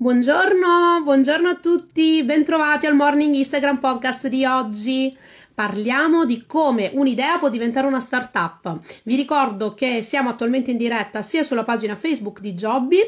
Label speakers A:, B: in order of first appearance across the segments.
A: Buongiorno, buongiorno a tutti, bentrovati al Morning Instagram Podcast di oggi. Parliamo di come un'idea può diventare una startup. Vi ricordo che siamo attualmente in diretta sia sulla pagina Facebook di Jobby,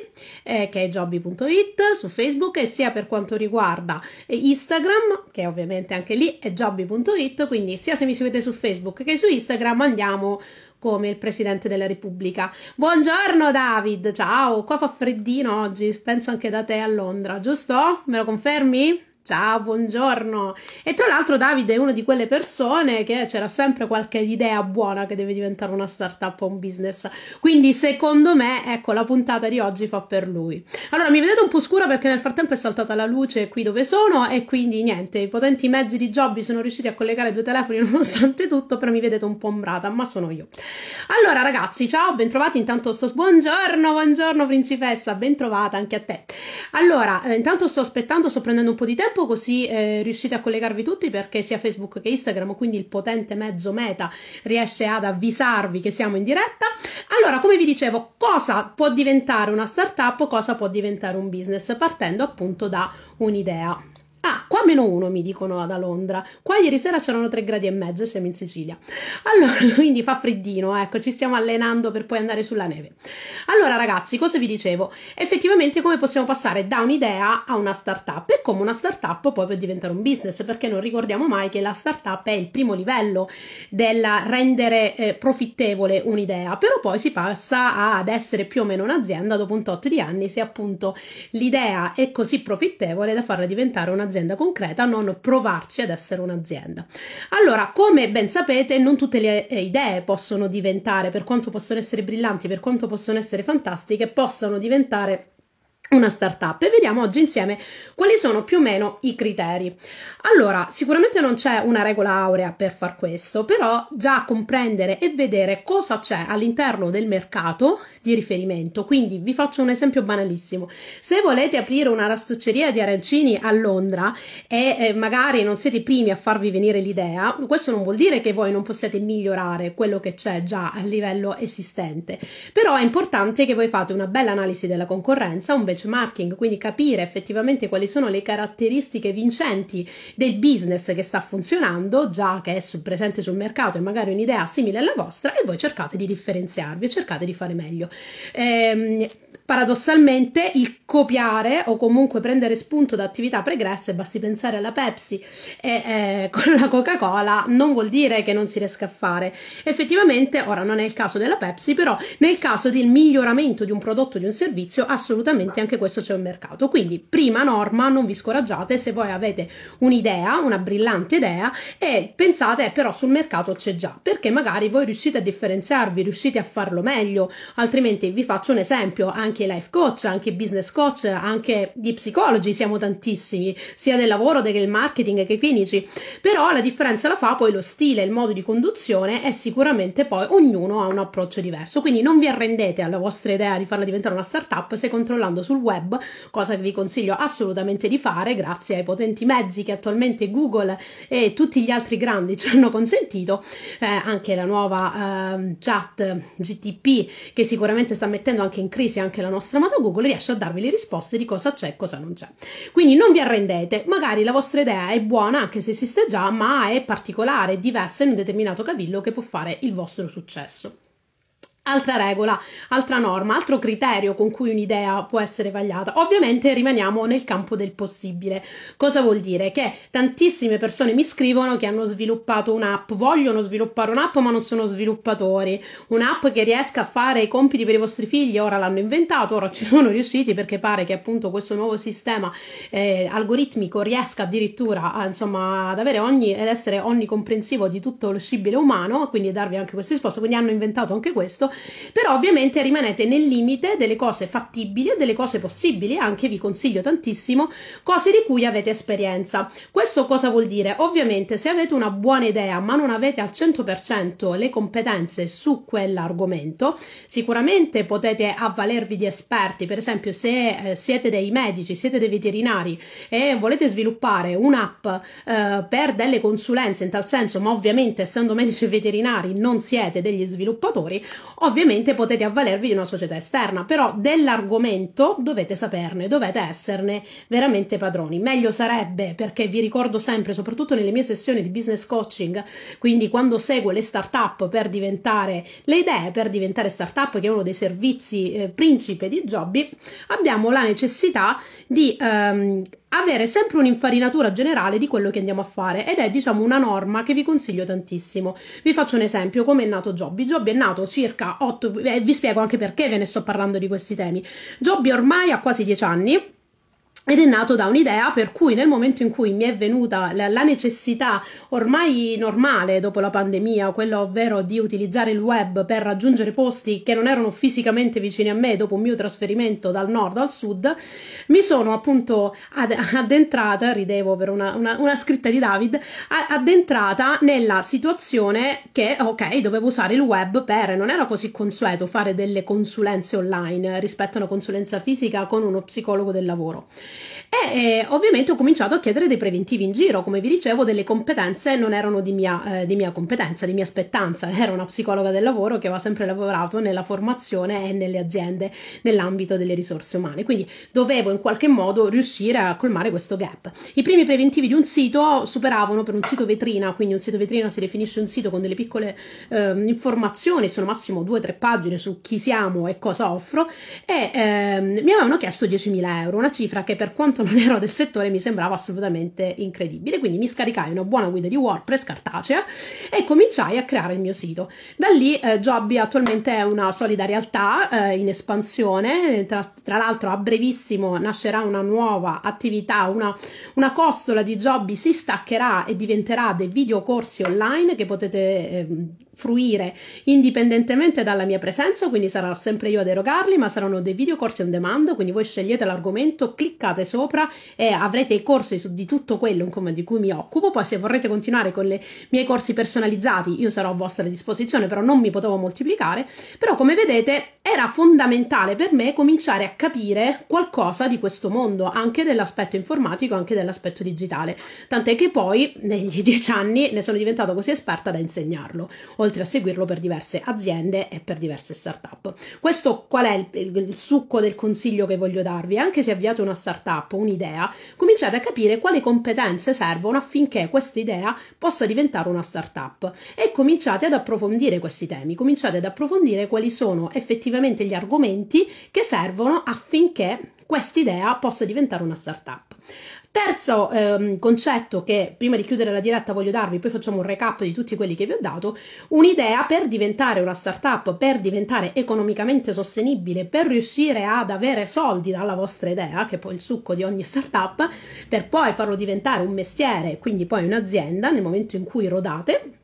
A: eh, che è jobby.it su Facebook, e sia per quanto riguarda Instagram, che ovviamente anche lì è jobby.it, quindi sia se mi seguite su Facebook che su Instagram andiamo come il Presidente della Repubblica. Buongiorno David, ciao, qua fa freddino oggi, penso anche da te a Londra, giusto? Me lo confermi? Ciao, buongiorno. E tra l'altro Davide è una di quelle persone che c'era sempre qualche idea buona che deve diventare una startup o un business. Quindi secondo me, ecco, la puntata di oggi fa per lui. Allora, mi vedete un po' scura perché nel frattempo è saltata la luce qui dove sono e quindi niente, i potenti mezzi di Jobby sono riusciti a collegare due telefoni nonostante tutto, però mi vedete un po' ombrata, ma sono io. Allora ragazzi, ciao, bentrovati, intanto sto... Buongiorno, buongiorno principessa, bentrovata anche a te. Allora, eh, intanto sto aspettando, sto prendendo un po' di tempo tempo così eh, riuscite a collegarvi tutti perché sia Facebook che Instagram, quindi il potente mezzo meta, riesce ad avvisarvi che siamo in diretta. Allora, come vi dicevo, cosa può diventare una startup, cosa può diventare un business, partendo appunto da un'idea. Ah, qua meno uno mi dicono da Londra. Qua ieri sera c'erano 3 gradi e mezzo e siamo in Sicilia. Allora, quindi fa freddino, ecco, ci stiamo allenando per poi andare sulla neve. Allora, ragazzi, cosa vi dicevo? Effettivamente come possiamo passare da un'idea a una startup e come una startup poi può diventare un business, perché non ricordiamo mai che la startup è il primo livello del rendere eh, profittevole un'idea, però poi si passa ad essere più o meno un'azienda dopo un tot di anni se appunto l'idea è così profittevole da farla diventare un'azienda un'azienda concreta, non provarci ad essere un'azienda. Allora, come ben sapete, non tutte le eh, idee possono diventare, per quanto possono essere brillanti, per quanto possono essere fantastiche, possano diventare una startup e vediamo oggi insieme quali sono più o meno i criteri. Allora, sicuramente non c'è una regola aurea per far questo, però già comprendere e vedere cosa c'è all'interno del mercato di riferimento. Quindi vi faccio un esempio banalissimo. Se volete aprire una rastocceria di arancini a Londra e eh, magari non siete i primi a farvi venire l'idea, questo non vuol dire che voi non possiate migliorare quello che c'è già a livello esistente, però è importante che voi fate una bella analisi della concorrenza, un benchmarking, quindi capire effettivamente quali sono le caratteristiche vincenti del business che sta funzionando, già che è sul, presente sul mercato e magari un'idea simile alla vostra, e voi cercate di differenziarvi cercate di fare meglio. Ehm, paradossalmente il copiare o comunque prendere spunto da attività pregresse, basti pensare alla Pepsi e eh, con la Coca-Cola, non vuol dire che non si riesca a fare. Effettivamente, ora non è il caso della Pepsi, però nel caso del miglioramento di un prodotto o di un servizio, assolutamente anche questo c'è un mercato. Quindi, prima norma, non vi scoraggiate se voi avete un'idea, una brillante idea e pensate eh, però sul mercato c'è già, perché magari voi riuscite a differenziarvi, riuscite a farlo meglio, altrimenti vi faccio un esempio anche anche life coach, anche business coach, anche di psicologi, siamo tantissimi, sia del lavoro che del marketing che clinici, però la differenza la fa poi lo stile, il modo di conduzione e sicuramente poi ognuno ha un approccio diverso, quindi non vi arrendete alla vostra idea di farla diventare una startup se controllando sul web, cosa che vi consiglio assolutamente di fare grazie ai potenti mezzi che attualmente Google e tutti gli altri grandi ci hanno consentito, eh, anche la nuova eh, chat GTP che sicuramente sta mettendo anche in crisi anche la nostra amata Google riesce a darvi le risposte di cosa c'è e cosa non c'è. Quindi non vi arrendete, magari la vostra idea è buona anche se esiste già, ma è particolare, diversa in un determinato cavillo che può fare il vostro successo. Altra regola, altra norma, altro criterio con cui un'idea può essere vagliata. Ovviamente rimaniamo nel campo del possibile. Cosa vuol dire? Che tantissime persone mi scrivono che hanno sviluppato un'app, vogliono sviluppare un'app ma non sono sviluppatori. Un'app che riesca a fare i compiti per i vostri figli, ora l'hanno inventato, ora ci sono riusciti perché pare che appunto questo nuovo sistema eh, algoritmico riesca addirittura a, insomma, ad avere ogni, ed essere onnicomprensivo di tutto lo scibile umano, quindi darvi anche questa risposta, quindi hanno inventato anche questo però ovviamente rimanete nel limite delle cose fattibili e delle cose possibili, anche vi consiglio tantissimo, cose di cui avete esperienza. Questo cosa vuol dire? Ovviamente se avete una buona idea ma non avete al 100% le competenze su quell'argomento, sicuramente potete avvalervi di esperti, per esempio se eh, siete dei medici, siete dei veterinari e volete sviluppare un'app eh, per delle consulenze in tal senso, ma ovviamente essendo medici e veterinari non siete degli sviluppatori, ovviamente potete avvalervi di una società esterna, però dell'argomento dovete saperne, dovete esserne veramente padroni. Meglio sarebbe, perché vi ricordo sempre, soprattutto nelle mie sessioni di business coaching, quindi quando seguo le start-up per diventare le idee, per diventare start-up, che è uno dei servizi eh, principe di Jobby, abbiamo la necessità di ehm, avere sempre un'infarinatura generale di quello che andiamo a fare ed è diciamo una norma che vi consiglio tantissimo. Vi faccio un esempio come è nato Jobby. Jobby è nato circa 8 eh, vi spiego anche perché ve ne sto parlando di questi temi. Jobby ormai ha quasi 10 anni ed è nato da un'idea per cui nel momento in cui mi è venuta la, necessità ormai normale dopo la pandemia, quella ovvero di utilizzare il web per raggiungere posti che non erano fisicamente vicini a me dopo un mio trasferimento dal nord al sud, mi sono appunto ad, addentrata, ridevo per una, una, una scritta di David, addentrata nella situazione che, ok, dovevo usare il web per, non era così consueto fare delle consulenze online rispetto a una consulenza fisica con uno psicologo del lavoro. E eh, ovviamente ho cominciato a chiedere dei preventivi in giro, come vi dicevo, delle competenze non erano di mia, eh, di mia competenza, di mia spettanza, ero una psicologa del lavoro che aveva sempre lavorato nella formazione e nelle aziende nell'ambito delle risorse umane, quindi dovevo in qualche modo riuscire a colmare questo gap. I primi preventivi di un sito superavano per un sito vetrina, quindi un sito vetrina si definisce un sito con delle piccole eh, informazioni, sono massimo due o tre pagine su chi siamo e cosa offro, e ehm, mi avevano chiesto 10.000 euro, una cifra che per quanto non ero del settore mi sembrava assolutamente incredibile. Quindi mi scaricai una buona guida di WordPress cartacea e cominciai a creare il mio sito. Da lì eh, Jobby attualmente è una solida realtà eh, in espansione, tra, tra, l'altro a brevissimo nascerà una nuova attività, una, una costola di Jobby si staccherà e diventerà dei videocorsi online che potete eh, fruire indipendentemente dalla mia presenza, quindi sarò sempre io ad erogarli, ma saranno dei video corsi on demand, quindi voi scegliete l'argomento, cliccate sopra e avrete i corsi di tutto quello insomma, di cui mi occupo, poi se vorrete continuare con i miei corsi personalizzati io sarò a vostra disposizione, però non mi potevo moltiplicare, però come vedete era fondamentale per me cominciare a capire qualcosa di questo mondo, anche dell'aspetto informatico, anche dell'aspetto digitale, tant'è che poi negli dieci anni ne sono diventata così esperta da insegnarlo oltre a seguirlo per diverse aziende e per diverse startup. Questo qual è il, il, il succo del consiglio che voglio darvi? Anche se avviate una startup, un'idea, cominciate a capire quali competenze servono affinché questa idea possa diventare una startup e cominciate ad approfondire questi temi, cominciate ad approfondire quali sono effettivamente gli argomenti che servono affinché questa idea possa diventare una startup. Terzo ehm, concetto che prima di chiudere la diretta voglio darvi, poi facciamo un recap di tutti quelli che vi ho dato, un'idea per diventare una startup, per diventare economicamente sostenibile, per riuscire ad avere soldi dalla vostra idea, che è poi il succo di ogni startup, per poi farlo diventare un mestiere, quindi poi un'azienda nel momento in cui rodate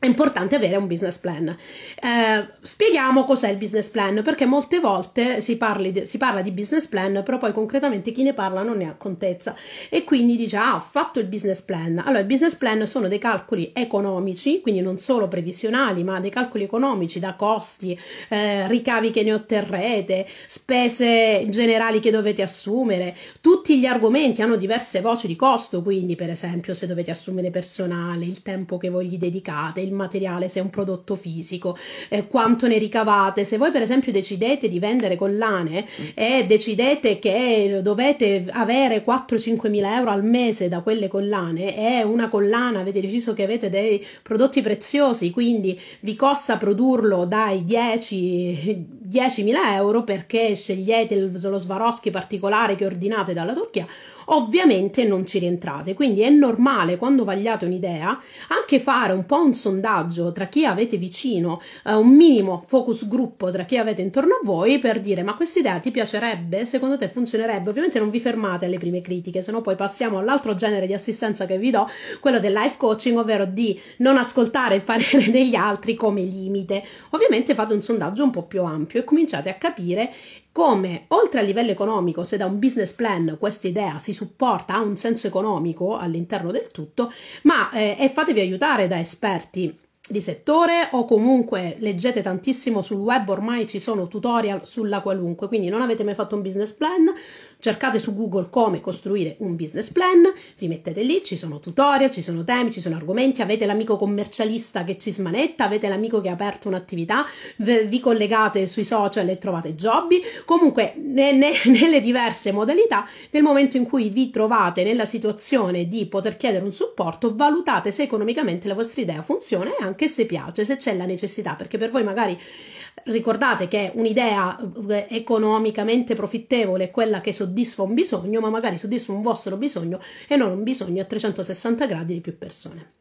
A: è importante avere un business plan. Eh, spieghiamo cos'è il business plan, perché molte volte si, di, si, parla di business plan, però poi concretamente chi ne parla non ne ha contezza e quindi dice ah ho fatto il business plan. Allora il business plan sono dei calcoli economici, quindi non solo previsionali, ma dei calcoli economici da costi, eh, ricavi che ne otterrete, spese generali che dovete assumere. Tutti gli argomenti hanno diverse voci di costo, quindi per esempio se dovete assumere personale, il tempo che voi gli dedicate, il materiale, se è un prodotto fisico, eh, quanto ne ricavate. Se voi per esempio decidete di vendere collane e decidete che dovete avere 4-5 mila euro al mese da quelle collane e una collana avete deciso che avete dei prodotti preziosi, quindi vi costa produrlo dai 10 10.000 euro perché scegliete lo Swarovski particolare che ordinate dalla Turchia, ovviamente non ci rientrate. Quindi è normale quando vagliate un'idea anche fare un po' un sondaggio tra chi avete vicino, eh, un minimo focus gruppo tra chi avete intorno a voi per dire ma questa idea ti piacerebbe? Secondo te funzionerebbe? Ovviamente non vi fermate alle prime critiche, se no poi passiamo all'altro genere di assistenza che vi do, quello del life coaching, ovvero di non ascoltare il parere degli altri come limite. Ovviamente fate un sondaggio un po' più ampio e cominciate a capire come, oltre a livello economico, se da un business plan questa idea si supporta, ha un senso economico all'interno del tutto, ma eh, e fatevi aiutare da esperti di settore o comunque leggete tantissimo sul web, ormai ci sono tutorial sulla qualunque, quindi non avete mai fatto un business plan, cercate su Google come costruire un business plan, vi mettete lì, ci sono tutorial, ci sono temi, ci sono argomenti, avete l'amico commercialista che ci smanetta, avete l'amico che ha aperto un'attività, vi collegate sui social e trovate jobby, comunque ne, ne, nelle diverse modalità, nel momento in cui vi trovate nella situazione di poter chiedere un supporto, valutate se economicamente la vostra idea funziona e anche se piace, se c'è la necessità, perché per voi magari ricordate che un'idea eh, economicamente profittevole è quella che soddisfa un bisogno, ma magari soddisfa un vostro bisogno e non un bisogno a 360 gradi di più persone.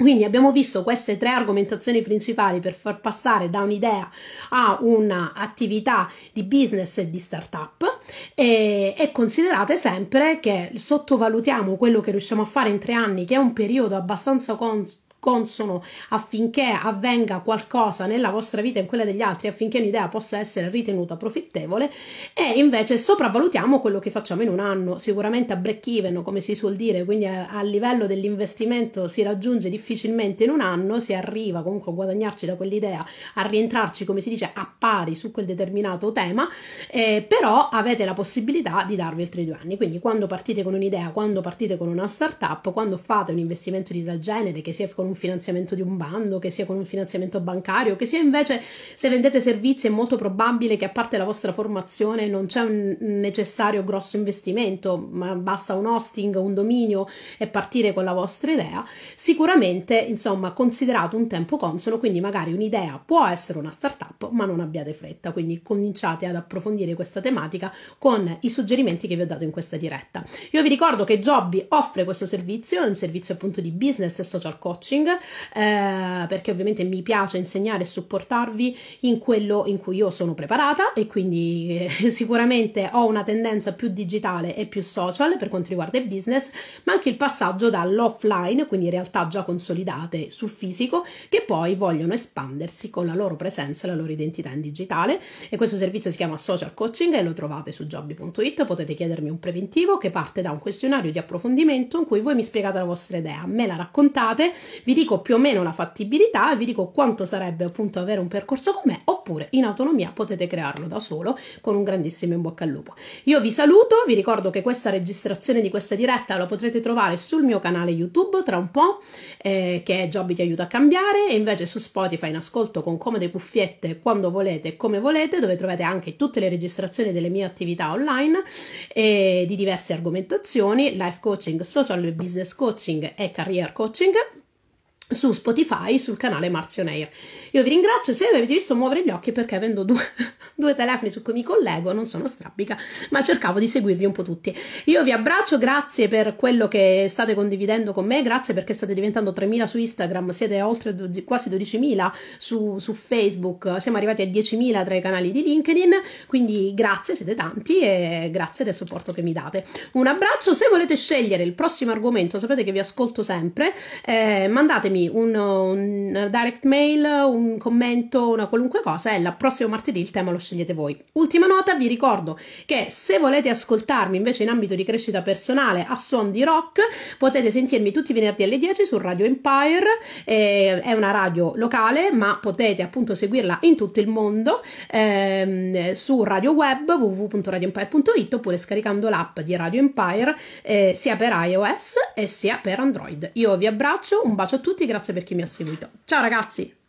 A: Quindi abbiamo visto queste tre argomentazioni principali per far passare da un'idea a un'attività di business e di startup e, e considerate sempre che sottovalutiamo quello che riusciamo a fare in tre anni, che è un periodo abbastanza con, consono affinché avvenga qualcosa nella vostra vita e in quella degli altri, affinché un'idea possa essere ritenuta profittevole. E invece sopravvalutiamo quello che facciamo in un anno, sicuramente a break even come si suol dire, quindi a, a livello dell'investimento si raggiunge difficilmente in un anno, si arriva comunque a guadagnarci da quell'idea, a rientrarci come si dice a pari su quel determinato tema, eh, però avete la possibilità di darvi altri due anni, quindi quando partite con un'idea, quando partite con una startup, quando fate un investimento di tal genere che sia con un finanziamento di un bando, che sia con un finanziamento bancario, che sia invece se vendete servizi è molto probabile che a parte la vostra formazione non c'è un necessario grosso investimento, ma basta un hosting, un dominio e partire con la vostra idea. Sicuramente, insomma, considerato un tempo consono, quindi magari un'idea può essere una startup, ma non abbiate fretta, quindi cominciate ad approfondire questa tematica con i suggerimenti che vi ho dato in questa diretta. Io vi ricordo che Jobby offre questo servizio, è un servizio appunto di business e social coaching coaching eh, perché ovviamente mi piace insegnare e supportarvi in quello in cui io sono preparata e quindi eh, sicuramente ho una tendenza più digitale e più social per quanto riguarda il business, ma anche il passaggio dall'offline, quindi realtà già consolidate sul fisico, che poi vogliono espandersi con la loro presenza e la loro identità in digitale. E questo servizio si chiama social coaching e lo trovate su jobby.it, potete chiedermi un preventivo che parte da un questionario di approfondimento in cui voi mi spiegate la vostra idea, me la raccontate, vi dico più o meno la fattibilità vi dico quanto sarebbe appunto avere un percorso con me oppure in autonomia potete crearlo da solo con un grandissimo in bocca al lupo. Io vi saluto, vi ricordo che questa registrazione di questa diretta la potrete trovare sul mio canale YouTube tra un po' eh, che è Jobby ti aiuta a cambiare e invece su Spotify in ascolto con comode cuffiette quando volete e come volete dove trovate anche tutte le registrazioni delle mie attività online e di diverse argomentazioni, life coaching, social business coaching e career coaching su Spotify sul canale Marzio Neir. Io vi ringrazio se avete visto muovere gli occhi perché avendo due, due, telefoni su cui mi collego non sono strabica, ma cercavo di seguirvi un po' tutti. Io vi abbraccio, grazie per quello che state condividendo con me, grazie perché state diventando 3.000 su Instagram, siete oltre quasi 12.000 su, su Facebook, siamo arrivati a 10.000 tra i canali di LinkedIn, quindi grazie, siete tanti e grazie del supporto che mi date. Un abbraccio, se volete scegliere il prossimo argomento, sapete che vi ascolto sempre, eh, mandatemi un, un, direct mail, un commento, una qualunque cosa e la prossimo martedì il tema lo scegliete voi. Ultima nota, vi ricordo che se volete ascoltarmi invece in ambito di crescita personale a suon di rock, potete sentirmi tutti i venerdì alle 10 su Radio Empire, eh, è una radio locale ma potete appunto seguirla in tutto il mondo ehm, su radio web www.radioempire.it oppure scaricando l'app di Radio Empire eh, sia per iOS e sia per Android. Io vi abbraccio, un bacio a tutti, grazie per chi mi ha seguito. Ciao ragazzi!